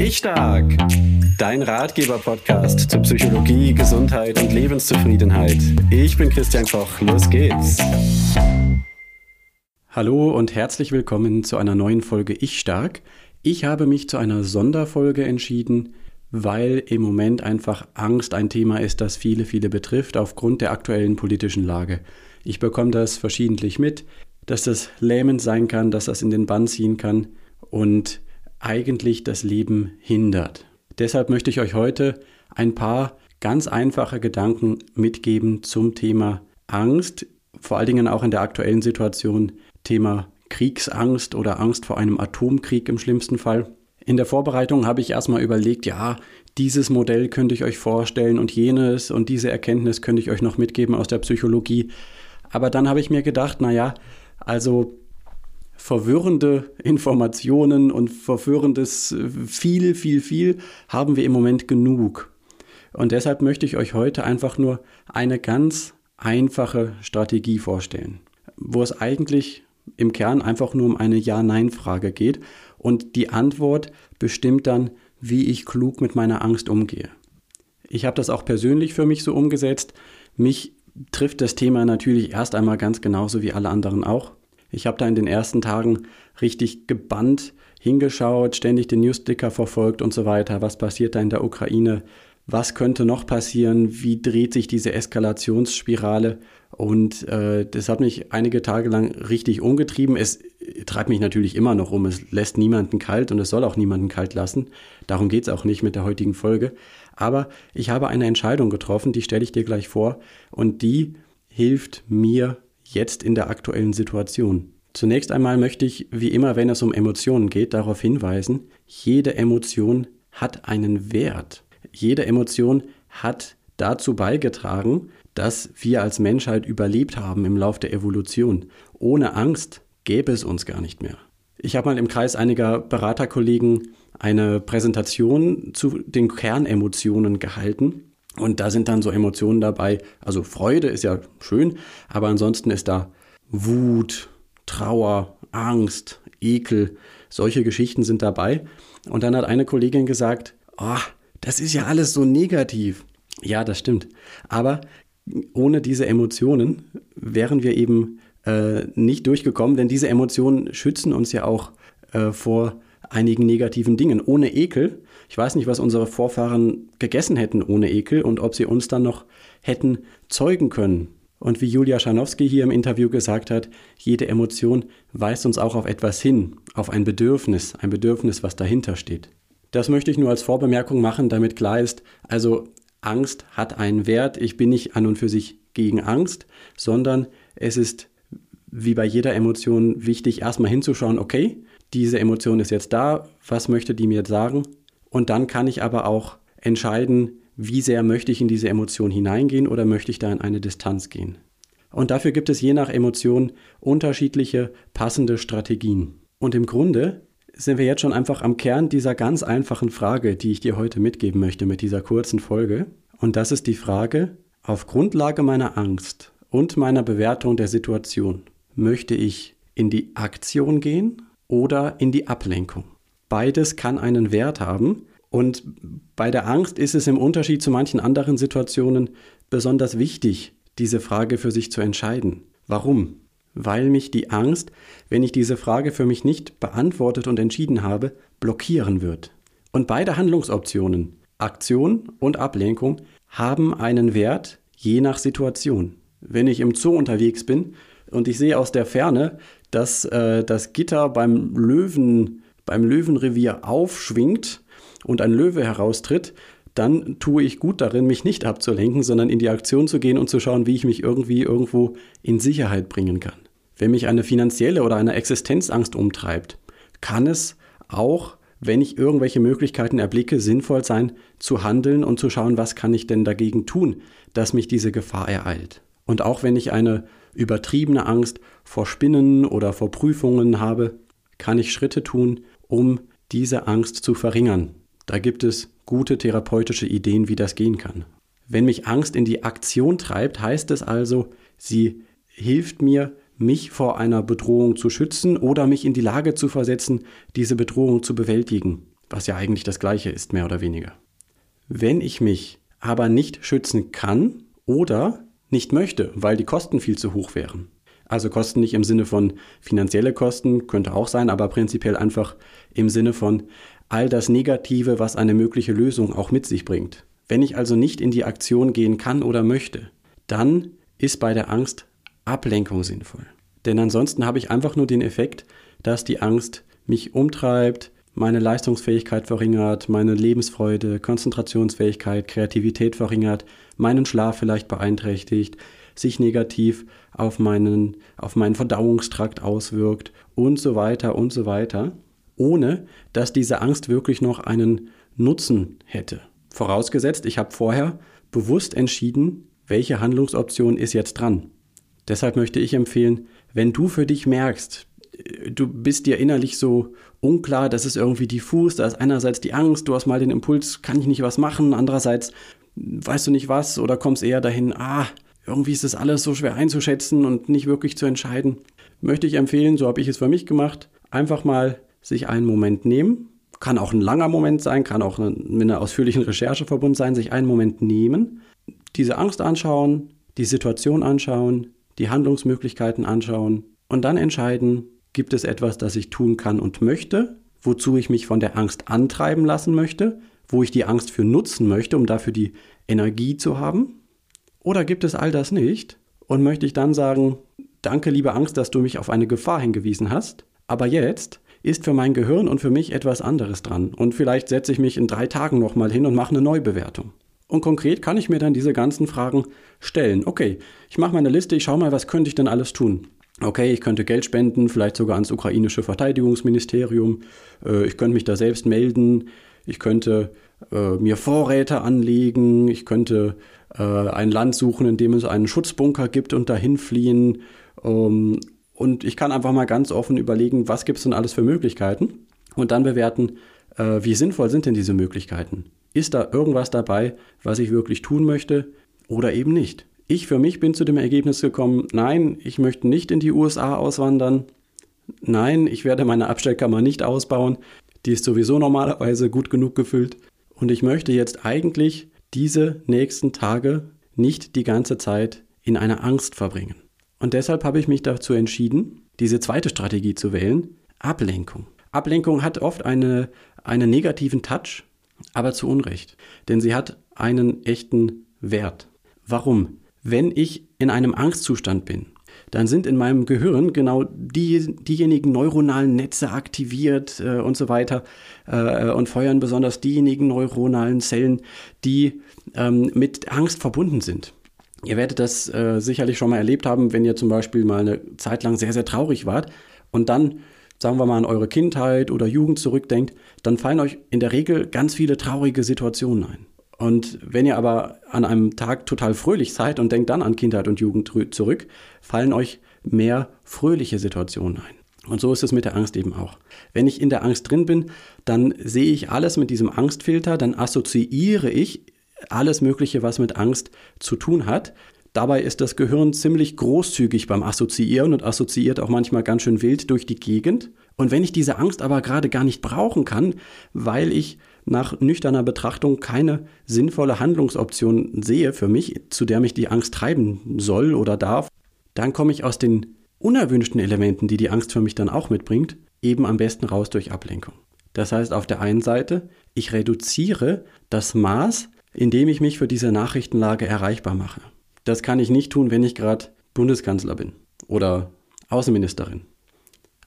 Ich Stark, dein Ratgeber-Podcast zu Psychologie, Gesundheit und Lebenszufriedenheit. Ich bin Christian Koch, los geht's. Hallo und herzlich willkommen zu einer neuen Folge Ich Stark. Ich habe mich zu einer Sonderfolge entschieden, weil im Moment einfach Angst ein Thema ist, das viele, viele betrifft aufgrund der aktuellen politischen Lage. Ich bekomme das verschiedentlich mit, dass das lähmend sein kann, dass das in den Bann ziehen kann und eigentlich das Leben hindert. Deshalb möchte ich euch heute ein paar ganz einfache Gedanken mitgeben zum Thema Angst, vor allen Dingen auch in der aktuellen Situation Thema Kriegsangst oder Angst vor einem Atomkrieg im schlimmsten Fall. In der Vorbereitung habe ich erstmal überlegt, ja, dieses Modell könnte ich euch vorstellen und jenes und diese Erkenntnis könnte ich euch noch mitgeben aus der Psychologie. Aber dann habe ich mir gedacht, naja, also verwirrende Informationen und verwirrendes äh, viel, viel, viel haben wir im Moment genug. Und deshalb möchte ich euch heute einfach nur eine ganz einfache Strategie vorstellen, wo es eigentlich im Kern einfach nur um eine Ja-Nein-Frage geht und die Antwort bestimmt dann, wie ich klug mit meiner Angst umgehe. Ich habe das auch persönlich für mich so umgesetzt. Mich trifft das Thema natürlich erst einmal ganz genauso wie alle anderen auch. Ich habe da in den ersten Tagen richtig gebannt hingeschaut, ständig den Newsticker verfolgt und so weiter. Was passiert da in der Ukraine? Was könnte noch passieren? Wie dreht sich diese Eskalationsspirale? Und äh, das hat mich einige Tage lang richtig umgetrieben. Es treibt mich natürlich immer noch um. Es lässt niemanden kalt und es soll auch niemanden kalt lassen. Darum geht es auch nicht mit der heutigen Folge. Aber ich habe eine Entscheidung getroffen, die stelle ich dir gleich vor. Und die hilft mir jetzt in der aktuellen Situation. Zunächst einmal möchte ich, wie immer, wenn es um Emotionen geht, darauf hinweisen, jede Emotion hat einen Wert. Jede Emotion hat dazu beigetragen, dass wir als Menschheit überlebt haben im Lauf der Evolution. Ohne Angst gäbe es uns gar nicht mehr. Ich habe mal im Kreis einiger Beraterkollegen eine Präsentation zu den Kernemotionen gehalten und da sind dann so Emotionen dabei. Also Freude ist ja schön, aber ansonsten ist da Wut, Trauer, Angst, Ekel, solche Geschichten sind dabei. Und dann hat eine Kollegin gesagt, oh, das ist ja alles so negativ. Ja, das stimmt. Aber ohne diese Emotionen wären wir eben äh, nicht durchgekommen, denn diese Emotionen schützen uns ja auch äh, vor einigen negativen Dingen. Ohne Ekel ich weiß nicht, was unsere Vorfahren gegessen hätten ohne Ekel und ob sie uns dann noch hätten zeugen können. Und wie Julia Scharnowski hier im Interview gesagt hat, jede Emotion weist uns auch auf etwas hin, auf ein Bedürfnis, ein Bedürfnis, was dahinter steht. Das möchte ich nur als Vorbemerkung machen, damit klar ist, also Angst hat einen Wert. Ich bin nicht an und für sich gegen Angst, sondern es ist wie bei jeder Emotion wichtig, erstmal hinzuschauen, okay, diese Emotion ist jetzt da, was möchte die mir sagen und dann kann ich aber auch entscheiden, wie sehr möchte ich in diese Emotion hineingehen oder möchte ich da in eine Distanz gehen. Und dafür gibt es je nach Emotion unterschiedliche passende Strategien. Und im Grunde sind wir jetzt schon einfach am Kern dieser ganz einfachen Frage, die ich dir heute mitgeben möchte mit dieser kurzen Folge. Und das ist die Frage, auf Grundlage meiner Angst und meiner Bewertung der Situation, möchte ich in die Aktion gehen oder in die Ablenkung? Beides kann einen Wert haben. Und bei der Angst ist es im Unterschied zu manchen anderen Situationen besonders wichtig, diese Frage für sich zu entscheiden. Warum? Weil mich die Angst, wenn ich diese Frage für mich nicht beantwortet und entschieden habe, blockieren wird. Und beide Handlungsoptionen, Aktion und Ablenkung, haben einen Wert je nach Situation. Wenn ich im Zoo unterwegs bin und ich sehe aus der Ferne, dass äh, das Gitter beim Löwen beim Löwenrevier aufschwingt und ein Löwe heraustritt, dann tue ich gut darin, mich nicht abzulenken, sondern in die Aktion zu gehen und zu schauen, wie ich mich irgendwie irgendwo in Sicherheit bringen kann. Wenn mich eine finanzielle oder eine Existenzangst umtreibt, kann es auch, wenn ich irgendwelche Möglichkeiten erblicke, sinnvoll sein, zu handeln und zu schauen, was kann ich denn dagegen tun, dass mich diese Gefahr ereilt. Und auch wenn ich eine übertriebene Angst vor Spinnen oder vor Prüfungen habe, kann ich Schritte tun, um diese Angst zu verringern. Da gibt es gute therapeutische Ideen, wie das gehen kann. Wenn mich Angst in die Aktion treibt, heißt es also, sie hilft mir, mich vor einer Bedrohung zu schützen oder mich in die Lage zu versetzen, diese Bedrohung zu bewältigen. was ja eigentlich das gleiche ist, mehr oder weniger. Wenn ich mich aber nicht schützen kann oder nicht möchte, weil die Kosten viel zu hoch wären. Also Kosten nicht im Sinne von finanzielle Kosten, könnte auch sein, aber prinzipiell einfach im Sinne von all das Negative, was eine mögliche Lösung auch mit sich bringt. Wenn ich also nicht in die Aktion gehen kann oder möchte, dann ist bei der Angst Ablenkung sinnvoll. Denn ansonsten habe ich einfach nur den Effekt, dass die Angst mich umtreibt, meine Leistungsfähigkeit verringert, meine Lebensfreude, Konzentrationsfähigkeit, Kreativität verringert, meinen Schlaf vielleicht beeinträchtigt, sich negativ auf meinen, auf meinen Verdauungstrakt auswirkt und so weiter und so weiter, ohne dass diese Angst wirklich noch einen Nutzen hätte. Vorausgesetzt, ich habe vorher bewusst entschieden, welche Handlungsoption ist jetzt dran. Deshalb möchte ich empfehlen, wenn du für dich merkst, du bist dir innerlich so unklar, das ist irgendwie diffus, da ist einerseits die Angst, du hast mal den Impuls, kann ich nicht was machen, andererseits weißt du nicht was oder kommst eher dahin, ah, irgendwie ist das alles so schwer einzuschätzen und nicht wirklich zu entscheiden. Möchte ich empfehlen, so habe ich es für mich gemacht, einfach mal sich einen Moment nehmen, kann auch ein langer Moment sein, kann auch mit einer ausführlichen Recherche verbunden sein, sich einen Moment nehmen, diese Angst anschauen, die Situation anschauen, die Handlungsmöglichkeiten anschauen und dann entscheiden, Gibt es etwas, das ich tun kann und möchte, wozu ich mich von der Angst antreiben lassen möchte, wo ich die Angst für nutzen möchte, um dafür die Energie zu haben? Oder gibt es all das nicht? Und möchte ich dann sagen, danke liebe Angst, dass du mich auf eine Gefahr hingewiesen hast, aber jetzt ist für mein Gehirn und für mich etwas anderes dran. Und vielleicht setze ich mich in drei Tagen nochmal hin und mache eine Neubewertung. Und konkret kann ich mir dann diese ganzen Fragen stellen. Okay, ich mache meine Liste, ich schaue mal, was könnte ich denn alles tun? Okay, ich könnte Geld spenden, vielleicht sogar ans ukrainische Verteidigungsministerium, äh, ich könnte mich da selbst melden, ich könnte äh, mir Vorräte anlegen, ich könnte äh, ein Land suchen, in dem es einen Schutzbunker gibt und dahin fliehen. Ähm, und ich kann einfach mal ganz offen überlegen, was gibt es denn alles für Möglichkeiten und dann bewerten, äh, wie sinnvoll sind denn diese Möglichkeiten. Ist da irgendwas dabei, was ich wirklich tun möchte oder eben nicht? Ich für mich bin zu dem Ergebnis gekommen, nein, ich möchte nicht in die USA auswandern. Nein, ich werde meine Abstellkammer nicht ausbauen. Die ist sowieso normalerweise gut genug gefüllt. Und ich möchte jetzt eigentlich diese nächsten Tage nicht die ganze Zeit in einer Angst verbringen. Und deshalb habe ich mich dazu entschieden, diese zweite Strategie zu wählen, Ablenkung. Ablenkung hat oft eine, einen negativen Touch, aber zu Unrecht. Denn sie hat einen echten Wert. Warum? wenn ich in einem Angstzustand bin, dann sind in meinem Gehirn genau die, diejenigen neuronalen Netze aktiviert äh, und so weiter äh, und feuern besonders diejenigen neuronalen Zellen, die ähm, mit Angst verbunden sind. Ihr werdet das äh, sicherlich schon mal erlebt haben, wenn ihr zum Beispiel mal eine Zeit lang sehr, sehr traurig wart und dann, sagen wir mal, an eure Kindheit oder Jugend zurückdenkt, dann fallen euch in der Regel ganz viele traurige Situationen ein. Und wenn ihr aber an einem Tag total fröhlich seid und denkt dann an Kindheit und Jugend zurück, fallen euch mehr fröhliche Situationen ein. Und so ist es mit der Angst eben auch. Wenn ich in der Angst drin bin, dann sehe ich alles mit diesem Angstfilter, dann assoziiere ich alles Mögliche, was mit Angst zu tun hat. Dabei ist das Gehirn ziemlich großzügig beim Assoziieren und assoziiert auch manchmal ganz schön wild durch die Gegend. Und wenn ich diese Angst aber gerade gar nicht brauchen kann, weil ich nach nüchterner Betrachtung keine sinnvolle Handlungsoption sehe für mich, zu der mich die Angst treiben soll oder darf, dann komme ich aus den unerwünschten Elementen, die die Angst für mich dann auch mitbringt, eben am besten raus durch Ablenkung. Das heißt, auf der einen Seite, ich reduziere das Maß, in dem ich mich für diese Nachrichtenlage erreichbar mache. Das kann ich nicht tun, wenn ich gerade Bundeskanzler bin oder Außenministerin.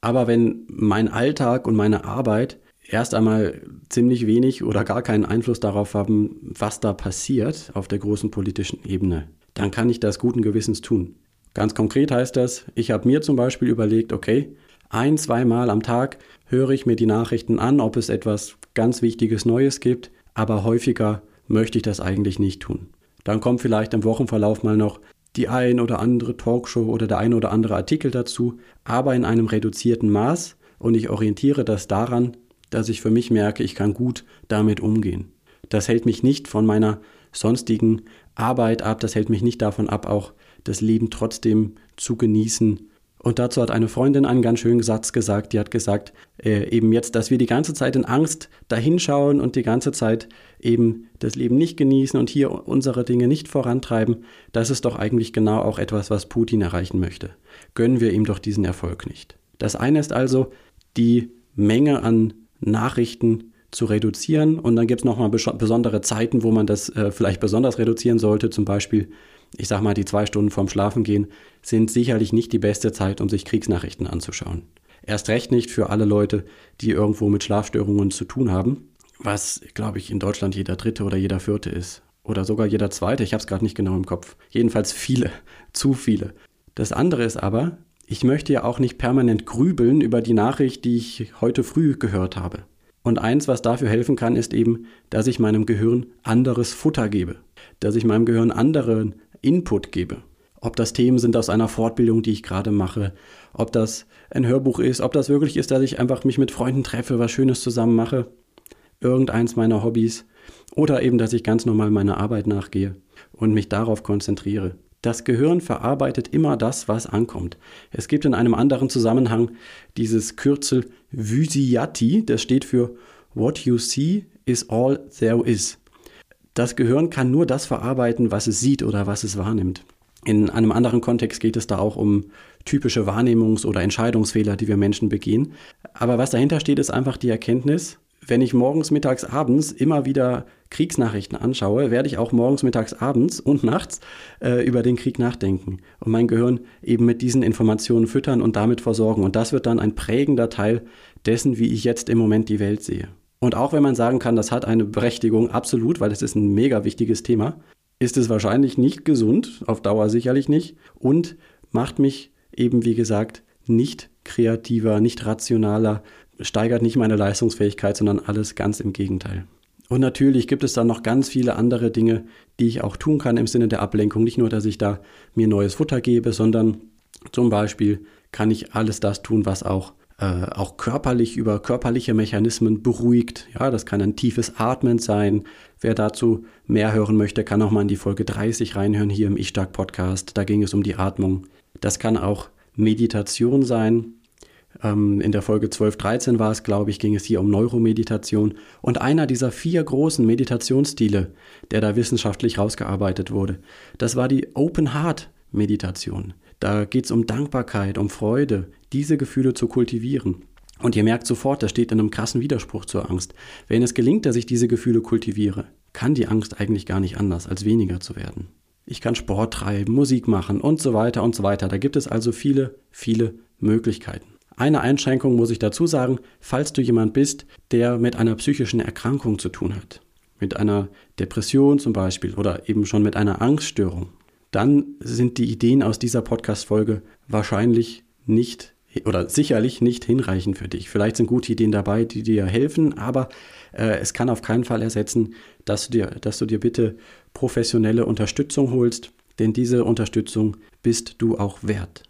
Aber wenn mein Alltag und meine Arbeit erst einmal ziemlich wenig oder gar keinen Einfluss darauf haben, was da passiert auf der großen politischen Ebene, dann kann ich das guten Gewissens tun. Ganz konkret heißt das, ich habe mir zum Beispiel überlegt, okay, ein, zweimal am Tag höre ich mir die Nachrichten an, ob es etwas ganz Wichtiges Neues gibt, aber häufiger möchte ich das eigentlich nicht tun. Dann kommt vielleicht im Wochenverlauf mal noch die ein oder andere Talkshow oder der ein oder andere Artikel dazu, aber in einem reduzierten Maß und ich orientiere das daran, dass ich für mich merke, ich kann gut damit umgehen. Das hält mich nicht von meiner sonstigen Arbeit ab, das hält mich nicht davon ab, auch das Leben trotzdem zu genießen Und dazu hat eine Freundin einen ganz schönen Satz gesagt, die hat gesagt, äh, eben jetzt, dass wir die ganze Zeit in Angst dahinschauen und die ganze Zeit eben das Leben nicht genießen und hier unsere Dinge nicht vorantreiben, das ist doch eigentlich genau auch etwas, was Putin erreichen möchte. Gönnen wir ihm doch diesen Erfolg nicht. Das eine ist also, die Menge an Nachrichten zu reduzieren. Und dann gibt es nochmal besondere Zeiten, wo man das äh, vielleicht besonders reduzieren sollte. Zum Beispiel, ich sag mal, die zwei Stunden vorm Schlafengehen sind sicherlich nicht die beste Zeit, um sich Kriegsnachrichten anzuschauen. Erst recht nicht für alle Leute, die irgendwo mit Schlafstörungen zu tun haben, was, glaube ich, in Deutschland jeder Dritte oder jeder Vierte ist. Oder sogar jeder Zweite, ich habe es gerade nicht genau im Kopf. Jedenfalls viele, zu viele. Das andere ist aber, ich möchte ja auch nicht permanent grübeln über die Nachricht, die ich heute früh gehört habe. Und eins, was dafür helfen kann, ist eben, dass ich meinem Gehirn anderes Futter gebe, dass ich meinem Gehirn anderen Input gebe. Ob das Themen sind aus einer Fortbildung, die ich gerade mache, ob das ein Hörbuch ist, ob das wirklich ist, dass ich einfach mich mit Freunden treffe, was Schönes zusammen mache, irgendeins meiner Hobbys, oder eben, dass ich ganz normal meiner Arbeit nachgehe und mich darauf konzentriere. Das Gehirn verarbeitet immer das, was ankommt. Es gibt in einem anderen Zusammenhang dieses Kürzel Vysiati, das steht für What you see is all there is. Das Gehirn kann nur das verarbeiten, was es sieht oder was es wahrnimmt. In einem anderen Kontext geht es da auch um typische Wahrnehmungs- oder Entscheidungsfehler, die wir Menschen begehen. Aber was dahinter steht, ist einfach die Erkenntnis, wenn ich morgens, mittags, abends immer wieder Kriegsnachrichten anschaue, werde ich auch morgens, mittags, abends und nachts äh, über den Krieg nachdenken und mein Gehirn eben mit diesen Informationen füttern und damit versorgen. Und das wird dann ein prägender Teil dessen, wie ich jetzt im Moment die Welt sehe. Und auch wenn man sagen kann, das hat eine Berechtigung, absolut, weil es ist ein mega wichtiges Thema, ist es wahrscheinlich nicht gesund, auf Dauer sicherlich nicht, und macht mich eben, wie gesagt, nicht kreativer, nicht rationaler, steigert nicht meine Leistungsfähigkeit, sondern alles ganz im Gegenteil. Und natürlich gibt es dann noch ganz viele andere Dinge, die ich auch tun kann im Sinne der Ablenkung. Nicht nur, dass ich da mir neues Futter gebe, sondern zum Beispiel kann ich alles das tun, was auch, äh, auch körperlich über körperliche Mechanismen beruhigt. Ja, das kann ein tiefes Atmen sein. Wer dazu mehr hören möchte, kann auch mal in die Folge 30 reinhören hier im Ich Stark Podcast. Da ging es um die Atmung. Das kann auch Meditation sein. Ähm, in der Folge 12, 13 war es, glaube ich, ging es hier um Neuromeditation. Und einer dieser vier großen Meditationsstile, der da wissenschaftlich rausgearbeitet wurde, das war die Open Heart Meditation. Da geht es um Dankbarkeit, um Freude, diese Gefühle zu kultivieren. Und ihr merkt sofort, das steht in einem krassen Widerspruch zur Angst. Wenn es gelingt, dass ich diese Gefühle kultiviere, kann die Angst eigentlich gar nicht anders, als weniger zu werden. Ich kann Sport treiben, Musik machen und so weiter und so weiter. Da gibt es also viele, viele Möglichkeiten. Eine Einschränkung muss ich dazu sagen, falls du jemand bist, der mit einer psychischen Erkrankung zu tun hat, mit einer Depression zum Beispiel oder eben schon mit einer Angststörung, dann sind die Ideen aus dieser Podcast-Folge wahrscheinlich nicht oder sicherlich nicht hinreichend für dich. Vielleicht sind gute Ideen dabei, die dir helfen, aber äh, es kann auf keinen Fall ersetzen, dass du, dir, dass du dir bitte professionelle Unterstützung holst, denn diese Unterstützung bist du auch wert.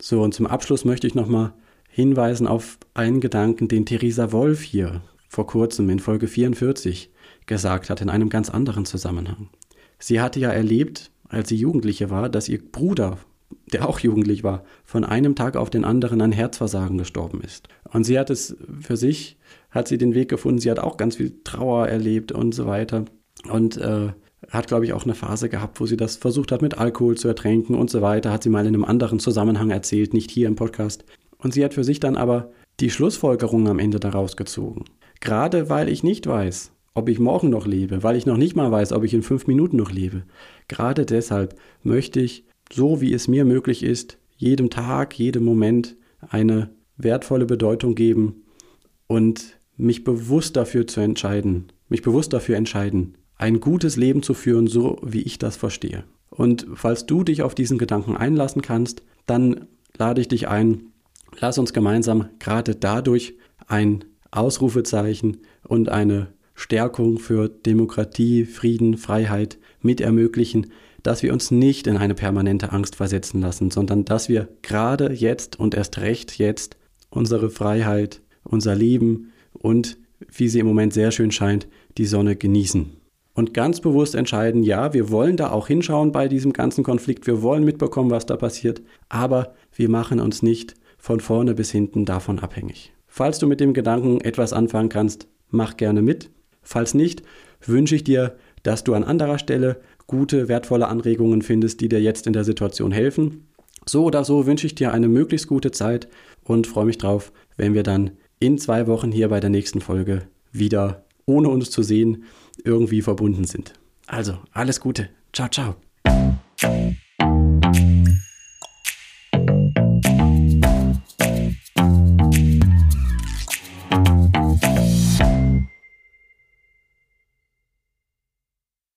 So, und zum Abschluss möchte ich nochmal hinweisen auf einen Gedanken, den Theresa Wolf hier vor kurzem in Folge 44 gesagt hat, in einem ganz anderen Zusammenhang. Sie hatte ja erlebt, als sie Jugendliche war, dass ihr Bruder, der auch jugendlich war, von einem Tag auf den anderen an Herzversagen gestorben ist. Und sie hat es für sich, hat sie den Weg gefunden, sie hat auch ganz viel Trauer erlebt und so weiter. Und äh, hat, glaube ich, auch eine Phase gehabt, wo sie das versucht hat, mit Alkohol zu ertränken und so weiter. Hat sie mal in einem anderen Zusammenhang erzählt, nicht hier im Podcast. Und sie hat für sich dann aber die Schlussfolgerung am Ende daraus gezogen. Gerade weil ich nicht weiß, ob ich morgen noch lebe, weil ich noch nicht mal weiß, ob ich in fünf Minuten noch lebe. Gerade deshalb möchte ich, so wie es mir möglich ist, jedem Tag, jedem Moment eine wertvolle Bedeutung geben und mich bewusst dafür zu entscheiden, mich bewusst dafür entscheiden, ein gutes Leben zu führen, so wie ich das verstehe. Und falls du dich auf diesen Gedanken einlassen kannst, dann lade ich dich ein, lass uns gemeinsam gerade dadurch ein Ausrufezeichen und eine Stärkung für Demokratie, Frieden, Freiheit mit ermöglichen, dass wir uns nicht in eine permanente Angst versetzen lassen, sondern dass wir gerade jetzt und erst recht jetzt unsere Freiheit, unser Leben und, wie sie im Moment sehr schön scheint, die Sonne genießen. und ganz bewusst entscheiden, ja, wir wollen da auch hinschauen bei diesem ganzen Konflikt, wir wollen mitbekommen, was da passiert, aber wir machen uns nicht von vorne bis hinten davon abhängig. Falls du mit dem Gedanken etwas anfangen kannst, mach gerne mit. Falls nicht, wünsche ich dir, dass du an anderer Stelle gute, wertvolle Anregungen findest, die dir jetzt in der Situation helfen. So oder so wünsche ich dir eine möglichst gute Zeit und freue mich drauf, wenn wir dann in zwei Wochen hier bei der nächsten Folge wieder, ohne uns zu sehen, irgendwie verbunden sind. Also, alles Gute. Ciao, ciao.